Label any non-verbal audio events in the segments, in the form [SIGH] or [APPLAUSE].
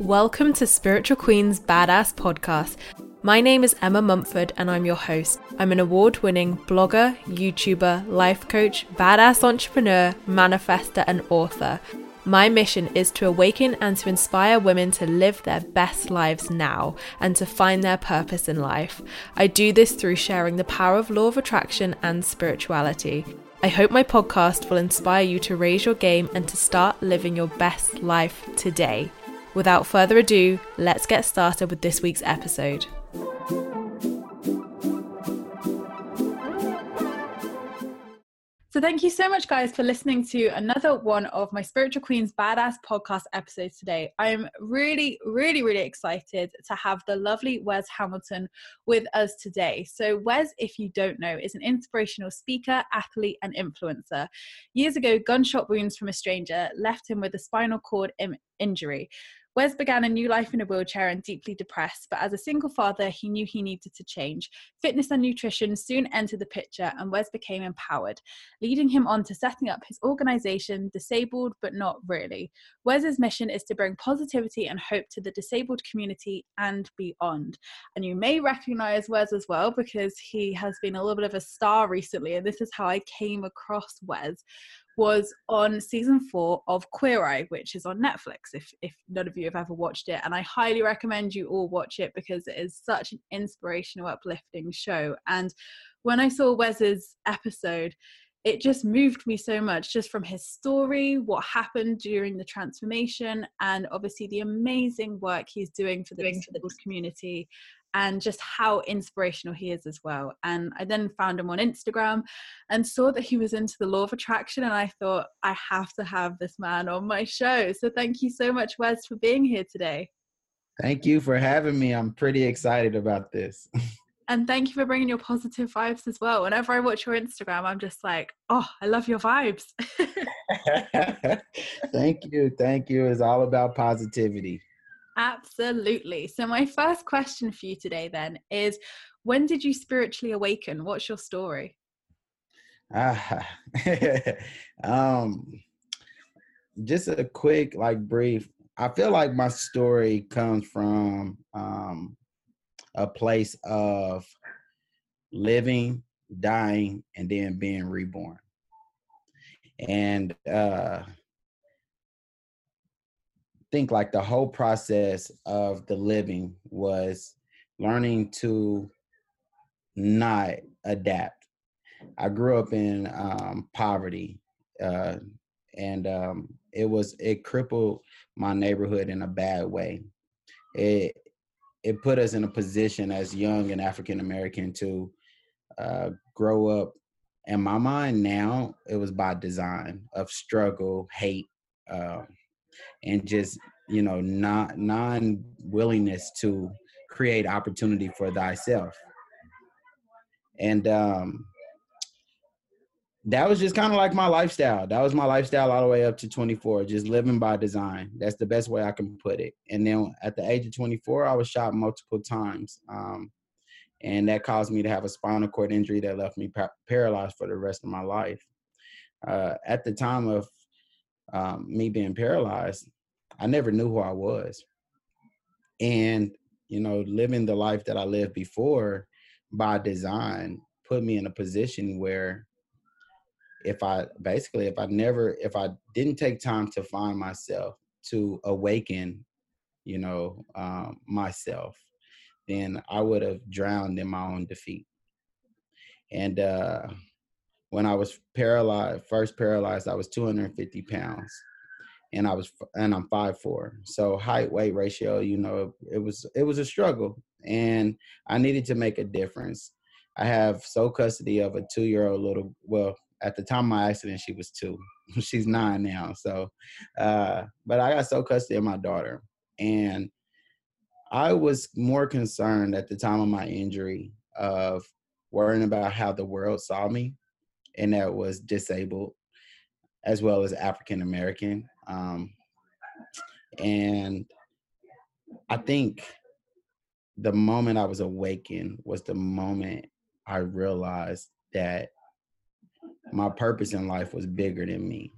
Welcome to Spiritual Queen's Badass Podcast. My name is Emma Mumford and I'm your host. I'm an award winning blogger, YouTuber, life coach, badass entrepreneur, manifester, and author. My mission is to awaken and to inspire women to live their best lives now and to find their purpose in life. I do this through sharing the power of law of attraction and spirituality. I hope my podcast will inspire you to raise your game and to start living your best life today. Without further ado, let's get started with this week's episode. So, thank you so much, guys, for listening to another one of my Spiritual Queens Badass podcast episodes today. I am really, really, really excited to have the lovely Wes Hamilton with us today. So, Wes, if you don't know, is an inspirational speaker, athlete, and influencer. Years ago, gunshot wounds from a stranger left him with a spinal cord Im- injury. Wes began a new life in a wheelchair and deeply depressed, but as a single father, he knew he needed to change. Fitness and nutrition soon entered the picture, and Wes became empowered, leading him on to setting up his organization, Disabled But Not Really. Wes's mission is to bring positivity and hope to the disabled community and beyond. And you may recognize Wes as well because he has been a little bit of a star recently, and this is how I came across Wes was on season four of Queer Eye, which is on Netflix. If if none of you have ever watched it, and I highly recommend you all watch it because it is such an inspirational, uplifting show. And when I saw Wes's episode, it just moved me so much just from his story, what happened during the transformation, and obviously the amazing work he's doing for the disabled community and just how inspirational he is as well. And I then found him on Instagram and saw that he was into the law of attraction. And I thought, I have to have this man on my show. So thank you so much, Wes, for being here today. Thank you for having me. I'm pretty excited about this. [LAUGHS] and thank you for bringing your positive vibes as well. Whenever I watch your Instagram, I'm just like, oh, I love your vibes. [LAUGHS] [LAUGHS] thank you. Thank you. It's all about positivity. Absolutely. So, my first question for you today then is when did you spiritually awaken? What's your story? Ah, [LAUGHS] um, just a quick, like, brief. I feel like my story comes from um, a place of living, dying, and then being reborn. And uh, think like the whole process of the living was learning to not adapt. I grew up in um, poverty, uh, and um, it was it crippled my neighborhood in a bad way. It it put us in a position as young and African American to uh, grow up. In my mind now, it was by design of struggle, hate, uh, and just you know not non willingness to create opportunity for thyself. And um that was just kind of like my lifestyle. That was my lifestyle all the way up to 24 just living by design. That's the best way i can put it. And then at the age of 24 i was shot multiple times um and that caused me to have a spinal cord injury that left me par- paralyzed for the rest of my life. Uh, at the time of um, me being paralyzed, I never knew who I was. And, you know, living the life that I lived before by design put me in a position where if I basically if I never if I didn't take time to find myself to awaken, you know, um, myself, then I would have drowned in my own defeat. And uh, when I was paralyzed, first paralyzed, I was 250 pounds, and I was and I'm five four. So height weight ratio, you know, it was it was a struggle, and I needed to make a difference. I have sole custody of a two year old little well at the time of my accident, she was two. [LAUGHS] She's nine now. So, uh, but I got sole custody of my daughter, and I was more concerned at the time of my injury of worrying about how the world saw me, and that was disabled, as well as African American. Um, and I think the moment I was awakened was the moment I realized that my purpose in life was bigger than me.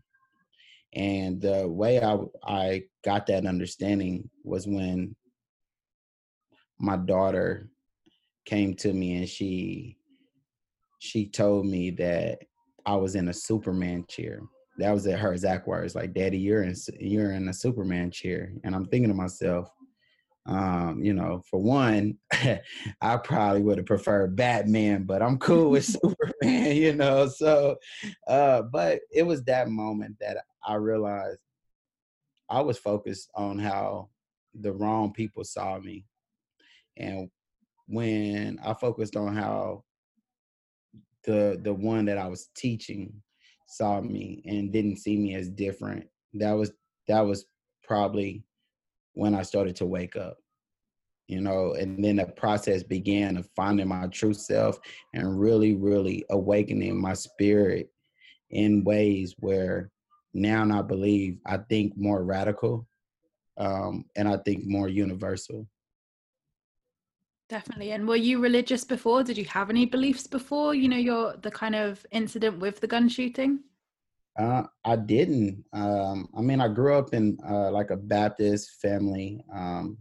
And the way I I got that understanding was when my daughter came to me and she she told me that I was in a Superman chair. That was at her exact words, like, "Daddy, you're in you're in a Superman chair." And I'm thinking to myself, um, you know, for one, [LAUGHS] I probably would have preferred Batman, but I'm cool with [LAUGHS] Superman, [LAUGHS] you know. So, uh, but it was that moment that I realized I was focused on how the wrong people saw me. And when I focused on how the the one that I was teaching saw me and didn't see me as different, that was that was probably when I started to wake up. You know, and then the process began of finding my true self and really, really awakening my spirit in ways where now I believe I think more radical um, and I think more universal. Definitely. And were you religious before? Did you have any beliefs before, you know, your the kind of incident with the gun shooting? Uh, I didn't. Um, I mean, I grew up in uh, like a Baptist family, um,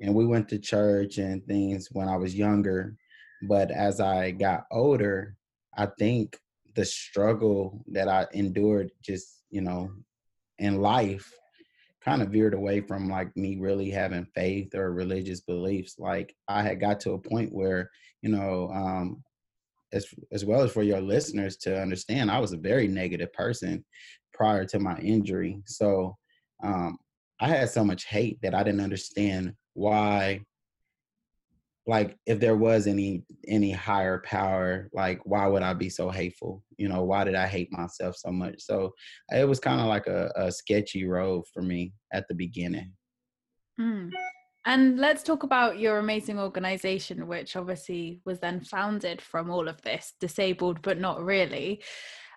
and we went to church and things when I was younger. But as I got older, I think the struggle that I endured, just you know, in life, kind of veered away from like me really having faith or religious beliefs. Like I had got to a point where, you know, um, as as well as for your listeners to understand, I was a very negative person prior to my injury. So um, I had so much hate that I didn't understand why. Like, if there was any any higher power, like why would I be so hateful? You know, why did I hate myself so much? So it was kind of like a, a sketchy road for me at the beginning. Mm. And let's talk about your amazing organization, which obviously was then founded from all of this, disabled but not really.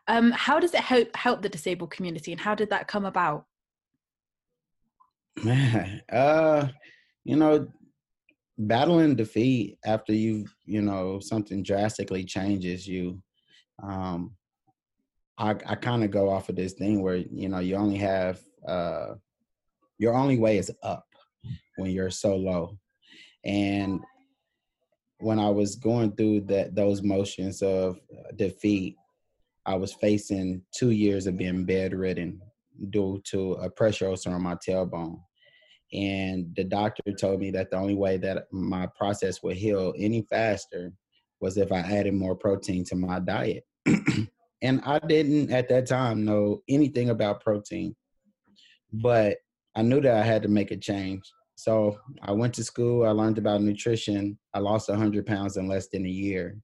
Um, how does it help help the disabled community, and how did that come about? Man, [LAUGHS] uh, you know, battling defeat after you, you know, something drastically changes you. Um, I I kind of go off of this thing where you know you only have uh, your only way is up when you're so low. And when I was going through that those motions of uh, defeat, I was facing two years of being bedridden due to a pressure ulcer on my tailbone. And the doctor told me that the only way that my process would heal any faster was if I added more protein to my diet. [CLEARS THROAT] and I didn't at that time know anything about protein, but I knew that I had to make a change. So I went to school. I learned about nutrition. I lost 100 pounds in less than a year,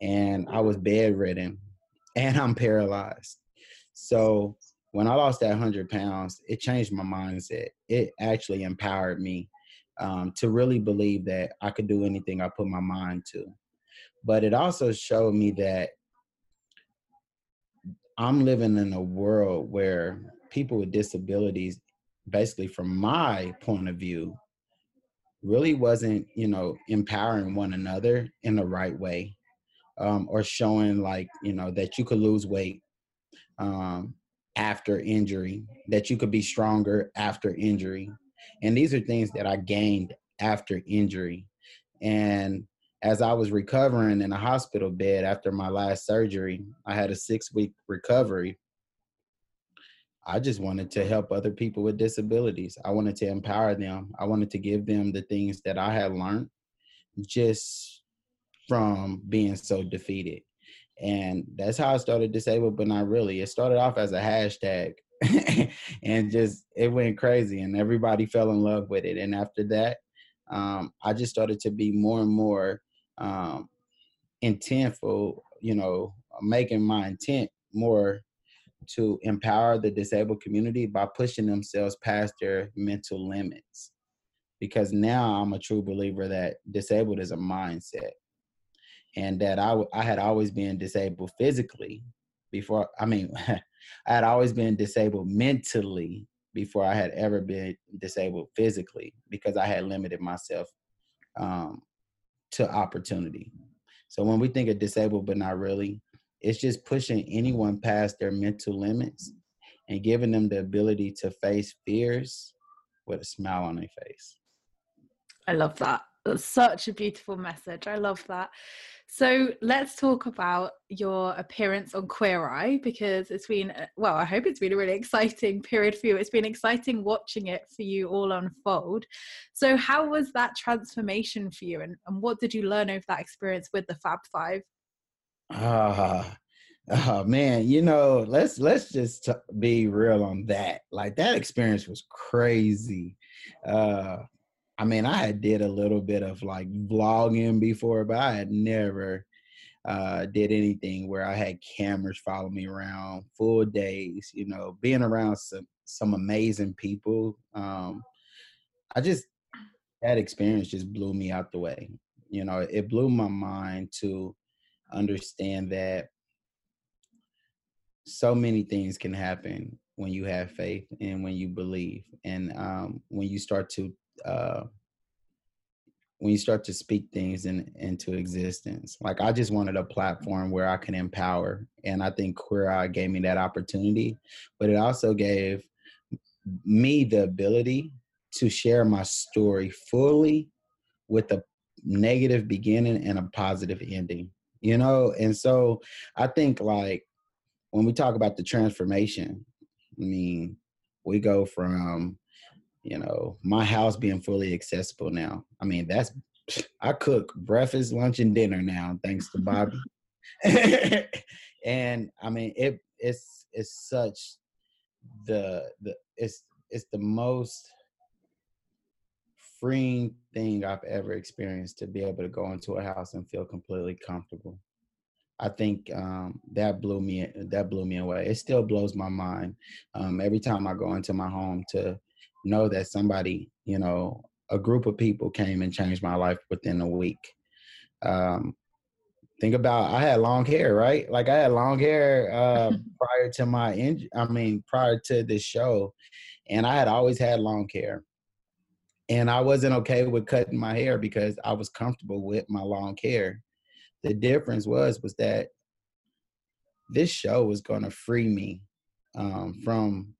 and I was bedridden, [LAUGHS] and I'm paralyzed. So when I lost that 100 pounds, it changed my mindset. It actually empowered me um, to really believe that I could do anything I put my mind to. But it also showed me that I'm living in a world where people with disabilities basically from my point of view really wasn't you know empowering one another in the right way um, or showing like you know that you could lose weight um, after injury that you could be stronger after injury and these are things that i gained after injury and as I was recovering in a hospital bed after my last surgery, I had a six week recovery. I just wanted to help other people with disabilities. I wanted to empower them. I wanted to give them the things that I had learned just from being so defeated. And that's how I started disabled, but not really. It started off as a hashtag [LAUGHS] and just it went crazy and everybody fell in love with it. And after that, um, I just started to be more and more um, intentful, you know, making my intent more to empower the disabled community by pushing themselves past their mental limits. Because now I'm a true believer that disabled is a mindset, and that I I had always been disabled physically before. I mean, [LAUGHS] I had always been disabled mentally before I had ever been disabled physically because I had limited myself um, to opportunity. So when we think of disabled but not really, it's just pushing anyone past their mental limits and giving them the ability to face fears with a smile on their face. I love that. That's such a beautiful message. I love that. So let's talk about your appearance on Queer Eye because it's been, uh, well, I hope it's been a really exciting period for you. It's been exciting watching it for you all unfold. So, how was that transformation for you and, and what did you learn over that experience with the Fab Five? Ah, uh, oh man, you know, let's let's just t- be real on that. Like that experience was crazy. Uh I mean, I had did a little bit of like vlogging before, but I had never uh, did anything where I had cameras follow me around full days. You know, being around some some amazing people. Um, I just that experience just blew me out the way. You know, it blew my mind to understand that so many things can happen when you have faith and when you believe and um, when you start to uh, when you start to speak things in, into existence. Like I just wanted a platform where I can empower, and I think Queer Eye gave me that opportunity. But it also gave me the ability to share my story fully with a negative beginning and a positive ending. You know, and so I think like when we talk about the transformation, I mean, we go from you know, my house being fully accessible now. I mean, that's [SIGHS] I cook breakfast, lunch, and dinner now, thanks to Bobby. [LAUGHS] [LAUGHS] and I mean, it it's it's such the the it's it's the most freeing thing I've ever experienced to be able to go into a house and feel completely comfortable. I think um, that blew me that blew me away. It still blows my mind um, every time I go into my home to know that somebody, you know, a group of people came and changed my life within a week. Um, think about I had long hair, right? Like I had long hair uh, [LAUGHS] prior to my in- I mean prior to this show, and I had always had long hair. And I wasn't okay with cutting my hair because I was comfortable with my long hair. The difference was was that this show was going to free me um, from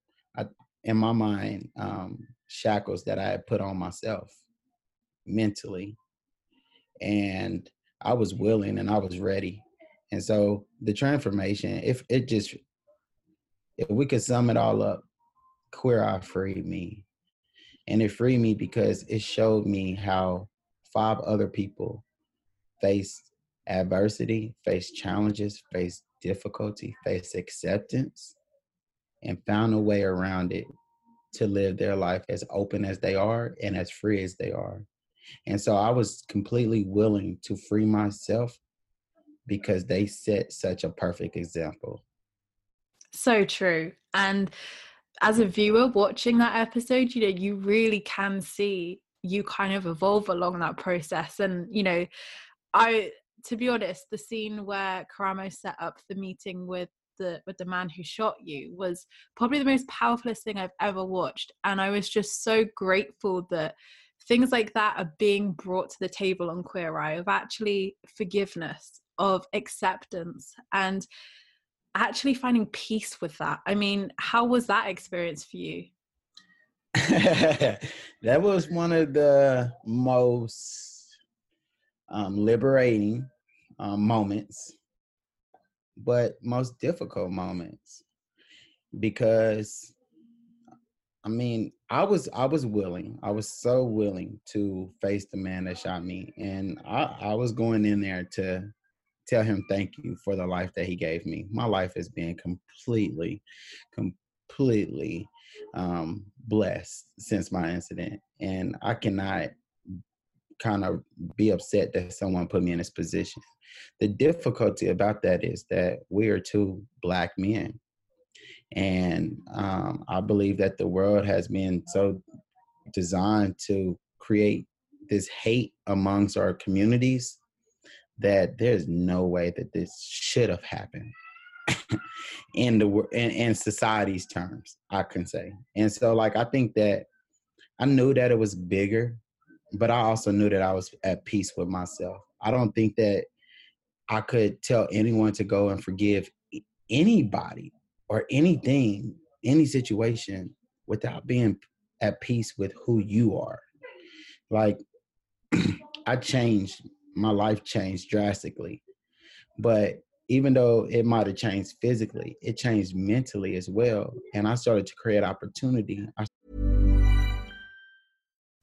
in my mind um, shackles that I had put on myself mentally. And I was willing and I was ready. And so the transformation, if it just, if we could sum it all up, Queer Eye freed me. And it freed me because it showed me how five other people faced adversity, faced challenges, faced difficulty, faced acceptance, and found a way around it to live their life as open as they are and as free as they are. And so I was completely willing to free myself because they set such a perfect example. So true. And as a viewer watching that episode, you know, you really can see you kind of evolve along that process. And, you know, I, to be honest, the scene where Karamo set up the meeting with the with the man who shot you was probably the most powerfulest thing I've ever watched. And I was just so grateful that things like that are being brought to the table on Queer Eye of actually forgiveness of acceptance and actually finding peace with that. I mean how was that experience for you? [LAUGHS] That was one of the most um, liberating um, moments, but most difficult moments because I mean, I was I was willing. I was so willing to face the man that shot me, and I, I was going in there to tell him thank you for the life that he gave me. My life has been completely, completely um, blessed since my incident, and I cannot kind of be upset that someone put me in this position. The difficulty about that is that we are two black men and um, I believe that the world has been so designed to create this hate amongst our communities that there's no way that this should have happened [LAUGHS] in the in, in society's terms i can say and so like i think that i knew that it was bigger but i also knew that i was at peace with myself i don't think that i could tell anyone to go and forgive anybody or anything, any situation without being at peace with who you are. Like [CLEARS THROAT] I changed, my life changed drastically. But even though it might have changed physically, it changed mentally as well. And I started to create opportunity. I-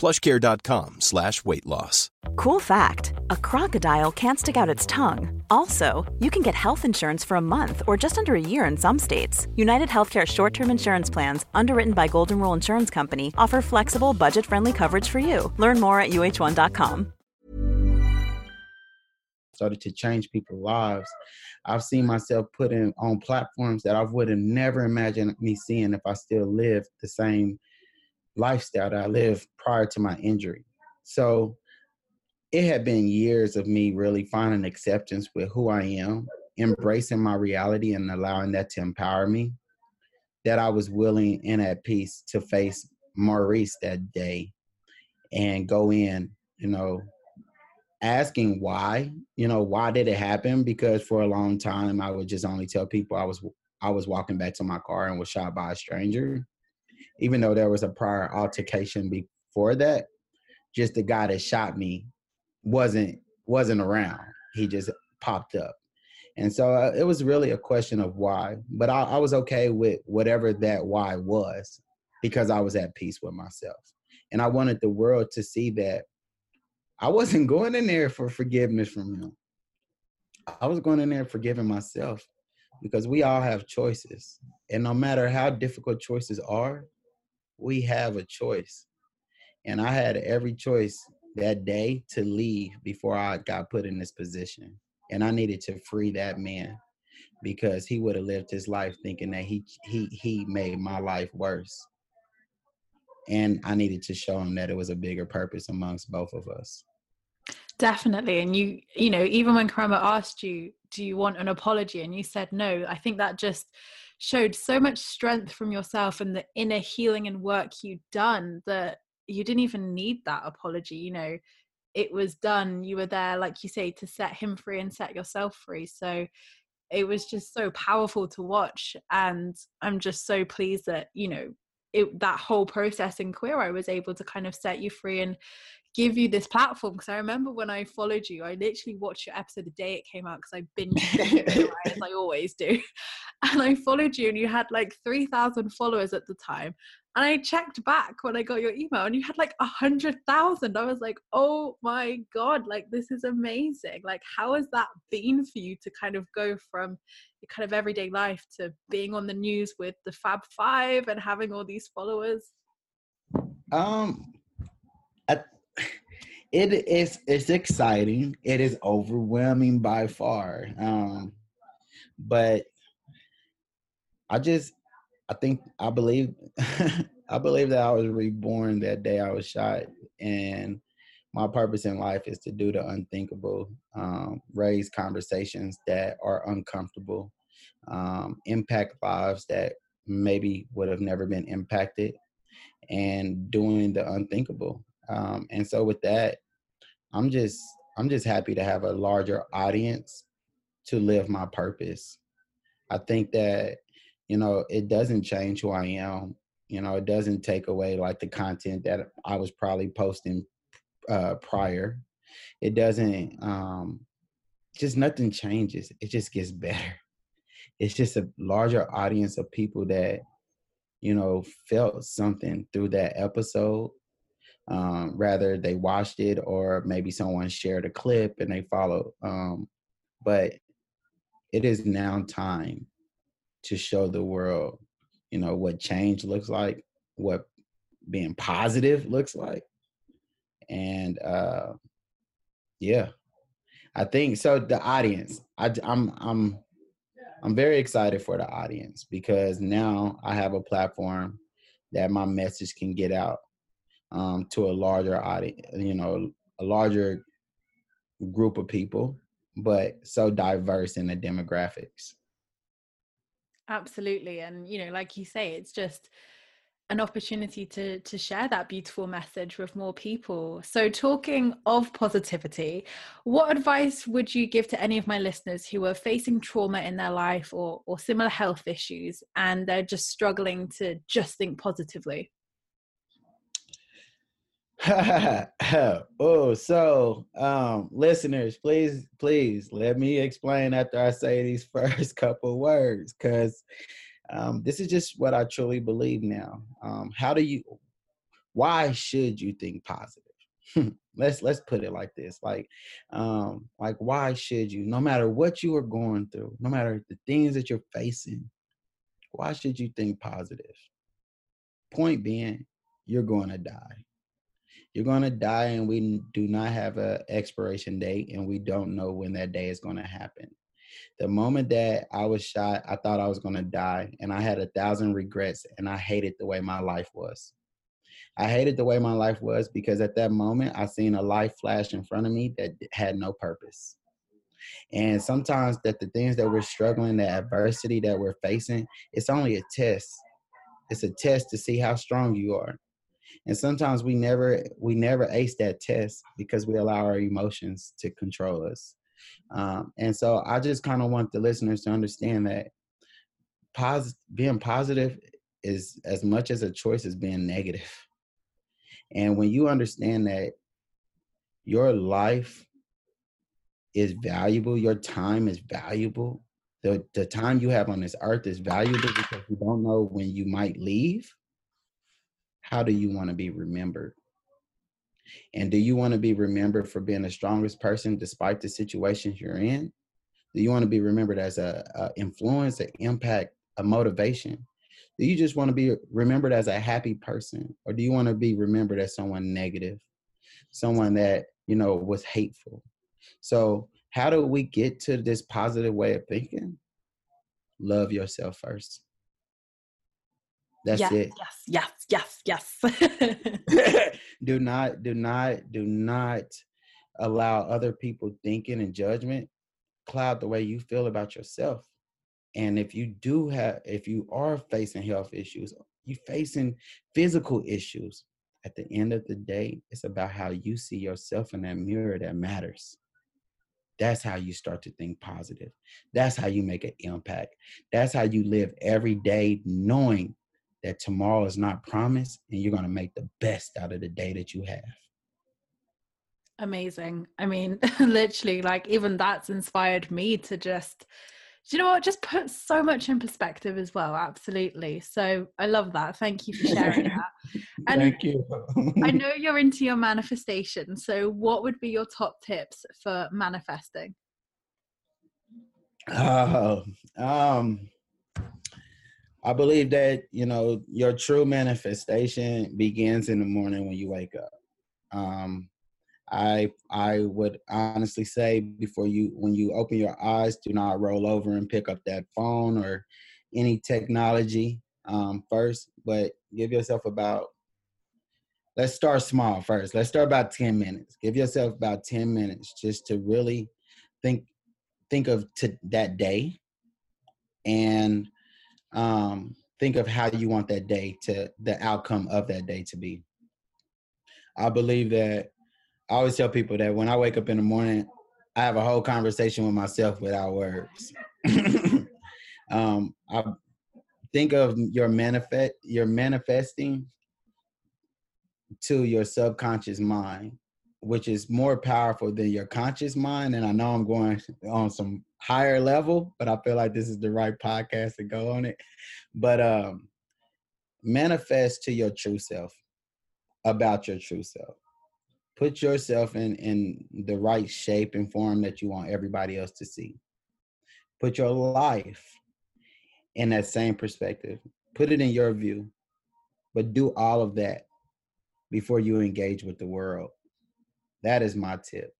plushcare.com slash weight loss. Cool fact a crocodile can't stick out its tongue. Also, you can get health insurance for a month or just under a year in some states. United Healthcare short term insurance plans, underwritten by Golden Rule Insurance Company, offer flexible, budget friendly coverage for you. Learn more at uh1.com. Started to change people's lives. I've seen myself put in on platforms that I would have never imagined me seeing if I still lived the same lifestyle that I lived prior to my injury. So it had been years of me really finding acceptance with who I am, embracing my reality and allowing that to empower me, that I was willing and at peace to face Maurice that day and go in, you know, asking why, you know, why did it happen? Because for a long time I would just only tell people I was I was walking back to my car and was shot by a stranger even though there was a prior altercation before that, just the guy that shot me wasn't wasn't around. He just popped up. And so uh, it was really a question of why. But I, I was okay with whatever that why was because I was at peace with myself. And I wanted the world to see that I wasn't going in there for forgiveness from him. I was going in there forgiving myself because we all have choices. And no matter how difficult choices are, we have a choice. And I had every choice that day to leave before I got put in this position. And I needed to free that man because he would have lived his life thinking that he he he made my life worse. And I needed to show him that it was a bigger purpose amongst both of us. Definitely. And you, you know, even when Karamo asked you, do you want an apology? And you said no, I think that just showed so much strength from yourself and the inner healing and work you'd done that you didn't even need that apology you know? It was done you were there like you say to set him free and set yourself free so it was just so powerful to watch and i'm just so pleased that you know it, that whole process in Queer Eye was able to kind of set you free and give you this platform because I remember when I followed you, I literally watched your episode the day it came out because I binged [LAUGHS] as I always do. [LAUGHS] And I followed you and you had like 3,000 followers at the time. And I checked back when I got your email and you had like a hundred thousand. I was like, oh my God, like this is amazing. Like, how has that been for you to kind of go from your kind of everyday life to being on the news with the Fab Five and having all these followers? Um, it is it's exciting. It is overwhelming by far. Um, but I just I think I believe [LAUGHS] I believe that I was reborn that day I was shot, and my purpose in life is to do the unthinkable, um, raise conversations that are uncomfortable, um, impact lives that maybe would have never been impacted, and doing the unthinkable. Um, and so with that, I'm just I'm just happy to have a larger audience to live my purpose. I think that you know, it doesn't change who I am. You know, it doesn't take away like the content that I was probably posting uh, prior. It doesn't, um, just nothing changes. It just gets [LAUGHS] better. It's just a larger audience of people that, you know, felt something through that episode. Um, rather they watched it or maybe someone shared a clip and they followed. Um, but it is now time to show the world, you know, what change looks like, what being positive looks like. And uh yeah. I think so the audience. I I'm I'm I'm very excited for the audience because now I have a platform that my message can get out um, to a larger audience, you know, a larger group of people, but so diverse in the demographics. Absolutely. And, you know, like you say, it's just an opportunity to to share that beautiful message with more people. So talking of positivity, what advice would you give to any of my listeners who are facing trauma in their life or or similar health issues and they're just struggling to just think positively? [LAUGHS] oh, so um, listeners, please, please let me explain after I say these [LAUGHS] first couple words, because um, this is just what I truly believe now. Um, how do you? Why should you think positive? [LAUGHS] let's let's put it like this like um like why should you no matter what you are going through no matter the things that you're facing why should you think positive? point being you're going to die you're going to die and we do not have an expiration date and we don't know when that day is going to happen. The moment that i was shot i thought i was going to die and i had a thousand regrets and i hated the way my life was. I hated the way my life was because at that moment i seen a life flash in front of me that had no purpose. And sometimes that the things that we're struggling the adversity that we're facing it's only a test. It's a test to see how strong you are and sometimes we never we never ace that test because we allow our emotions to control us um, and so i just kind of want the listeners to understand that pos- being positive is as much as a choice as being negative. and when you understand that your life is valuable your time is valuable the, the time you have on this earth is valuable because you don't know when you might leave how do you want to be remembered? And do you want to be remembered for being the strongest person despite the situations you're in? Do you want to be remembered as a, a influence, an impact, a motivation? Do you just want to be remembered as a happy person, or do you want to be remembered as someone negative, someone that you know was hateful? So, how do we get to this positive way of thinking? Love yourself first. That's yes, it. Yes, yes, yes, yes. [LAUGHS] [LAUGHS] do not, do not, do not allow other people thinking and judgment cloud the way you feel about yourself. And if you do have, if you are facing health issues, you facing physical issues, at the end of the day, it's about how you see yourself in that mirror that matters. That's how you start to think positive. That's how you make an impact. That's how you live every day knowing that tomorrow is not promised and you're going to make the best out of the day that you have. amazing. I mean [LAUGHS] literally like even that's inspired me to just do you know what? Just put so much in perspective as well absolutely. So i love that. Thank you for sharing [LAUGHS] that. And thank you. I [LAUGHS] know you're into your manifestation so what would be your top tips for manifesting? Oh um i believe that you know your true manifestation begins in the morning when you wake up um I I would honestly say before you when you open your eyes, do not roll over and pick up that phone or any technology um, first, but give yourself about let's start small first. Let's start about 10 minutes. Give yourself about 10 minutes just to really think think of to that day and um, think of how you want that day to the outcome of that day to be. I believe that I always tell people that when I wake up in the morning, I have a whole conversation with myself without words. [LAUGHS] um, I think of your manifest, your manifesting to your subconscious mind, which is more powerful than your conscious mind. And I know I'm going on some higher level, but I feel like this is the right podcast to go on it. But um, manifest to your true self about your true self put yourself in in the right shape and form that you want everybody else to see put your life in that same perspective put it in your view but do all of that before you engage with the world that is my tip.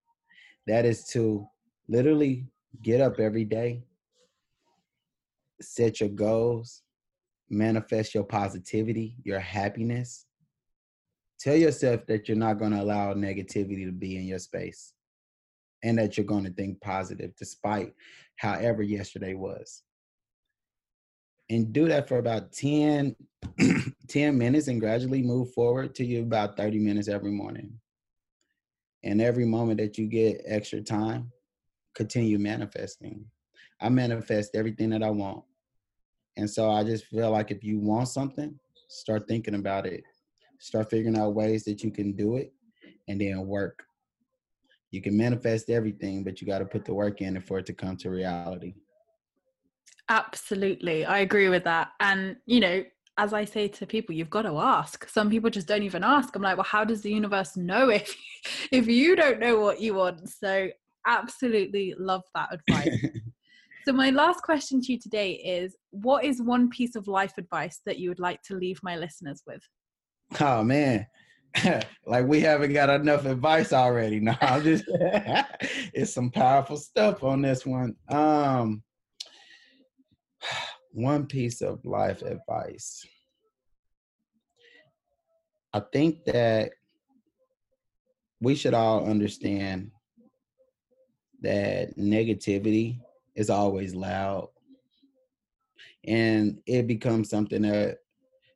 That is to literally get up every day set your goals manifest your positivity your happiness. Tell yourself that you're not going to allow negativity to be in your space and that you're going to think positive despite however yesterday was. And do that for about 10 [CLEARS THROAT] 10 minutes and gradually move forward to you about 30 minutes every morning and every moment that you get extra time continue manifesting. I manifest everything that i want. And so i just feel like if you want something start thinking about it. Start figuring out ways that you can do it and then work. You can manifest everything but you got to put the work in for it to come to reality. Absolutely. I agree with that. And you know as i say to people you've got to ask some people just don't even ask i'm like well how does the universe know if [LAUGHS] if you don't know what you want so absolutely love that advice [LAUGHS] so my last question to you today is what is one piece of life advice that you would like to leave my listeners with Oh man. [LAUGHS] like we haven't got enough advice already. No, I'm just it's some powerful stuff on this one. Um one piece of life advice. I think that we should all understand that negativity is always loud and it becomes something that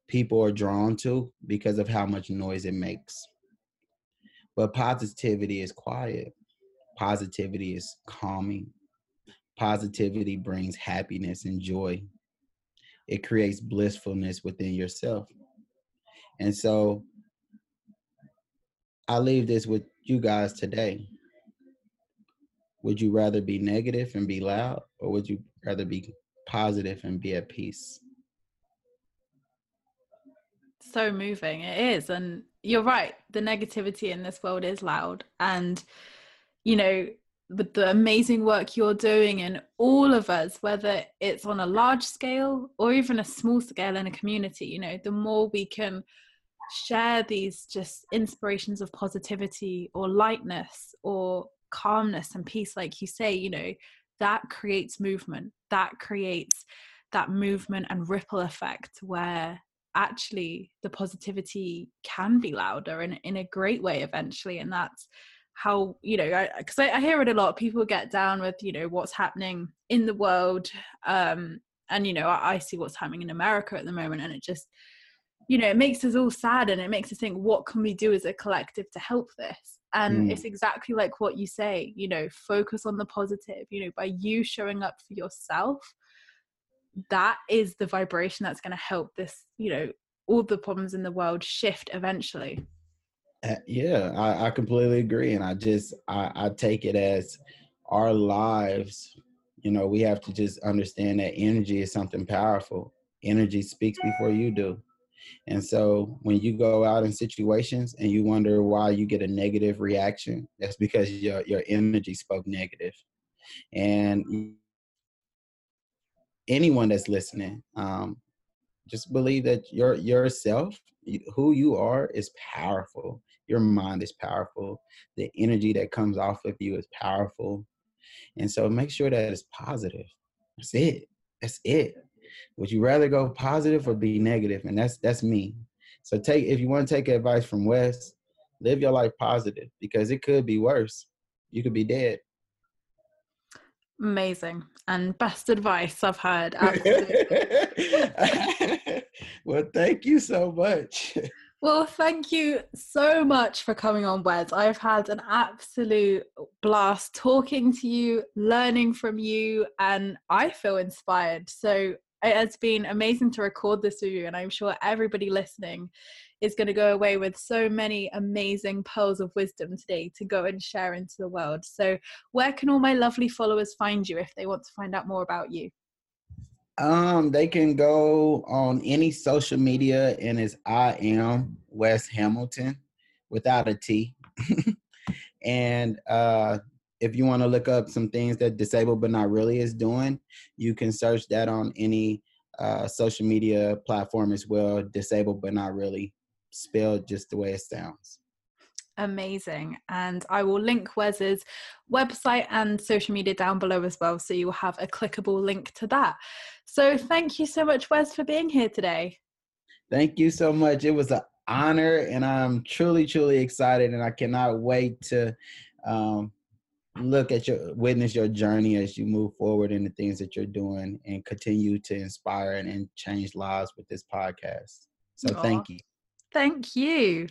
people are drawn to because of how much noise it makes. But positivity is quiet. Positivity is calming. Positivity brings happiness and joy. It creates blissfulness within yourself. And so I leave this with you guys today. Would you rather be negative and be loud, or would you rather be positive and be at peace? so moving. It is. And you're right. The negativity in this world is loud. And, you know, with the amazing work you're doing and all of us, whether it's on a large scale or even a small scale in a community, you know, the more we can share these just inspirations of positivity or lightness or calmness and peace, like you say, you know, that creates movement. That creates that movement and ripple effect where actually the positivity can be louder in, in a great way eventually and that's how you know because I, I, I, hear it a lot people get down with you know what's happening in the world um and you know I, I see what's happening in america at the moment and it just you know it makes us all sad and it makes us think what can we do as a collective to help this and mm. it's exactly like what you say you know focus on the positive you know by you showing up for yourself that is the vibration that's going to help this you know all the problems in the world shift eventually yeah, I, I completely agree, and I just I, I take it as our lives. You know, we have to just understand that energy is something powerful. Energy speaks before you do. And so when you go out in situations and you wonder why you get a negative reaction, that's because your your energy spoke negative. And anyone that's listening, um, just believe that your yourself, who you are, is powerful. Your mind is powerful. The energy that comes off of you is powerful. And so make sure that it's positive. That's it. That's it. Would you rather go positive or be negative? And that's that's me. So take if you want to take advice from Wes, live your life positive because it could be worse. You could be dead. Amazing and best advice I've heard. [LAUGHS] [LAUGHS] well, thank you so much. [LAUGHS] Well, thank you so much for coming on, Wes. I've had an absolute blast talking to you, learning from you, and I feel inspired. So it has been amazing to record this with you, and I'm sure everybody listening is going to go away with so many amazing pearls of wisdom today to go and share into the world. So, where can all my lovely followers find you if they want to find out more about you? Um, they can go on any social media, and it's I am Wes Hamilton without a T. [LAUGHS] and uh, if you want to look up some things that disabled but not really is doing, you can search that on any uh, social media platform as well. Disabled but not really, spelled just the way it sounds. Amazing. And I will link Wes's website and social media down below as well. So you will have a clickable link to that. So thank you so much, Wes, for being here today. Thank you so much. It was an honor, and I'm truly, truly excited. And I cannot wait to um, look at your witness your journey as you move forward in the things that you're doing and continue to inspire and, and change lives with this podcast. So Aww. thank you. Thank you.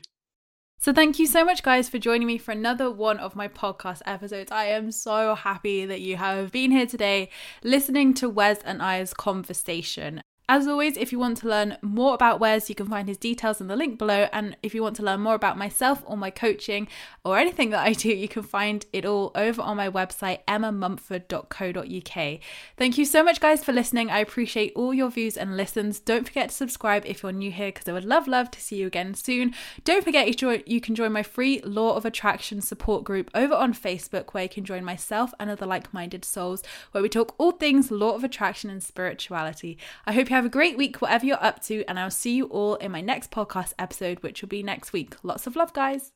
So, thank you so much, guys, for joining me for another one of my podcast episodes. I am so happy that you have been here today listening to Wes and I's conversation. As always, if you want to learn more about Wes, you can find his details in the link below. And if you want to learn more about myself or my coaching or anything that I do, you can find it all over on my website, emmamumford.co.uk. Thank you so much, guys, for listening. I appreciate all your views and listens. Don't forget to subscribe if you're new here because I would love, love to see you again soon. Don't forget you can join my free Law of Attraction support group over on Facebook where you can join myself and other like minded souls where we talk all things Law of Attraction and spirituality. I hope you have a great week, whatever you're up to, and I'll see you all in my next podcast episode, which will be next week. Lots of love, guys.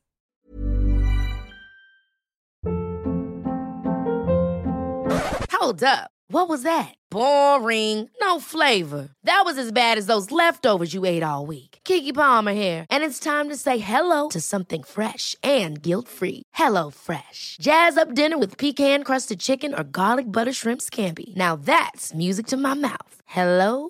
Hold up. What was that? Boring. No flavor. That was as bad as those leftovers you ate all week. Keke Palmer here, and it's time to say hello to something fresh and guilt-free. Hello Fresh. Jazz up dinner with pecan-crusted chicken or garlic butter shrimp scampi. Now that's music to my mouth. Hello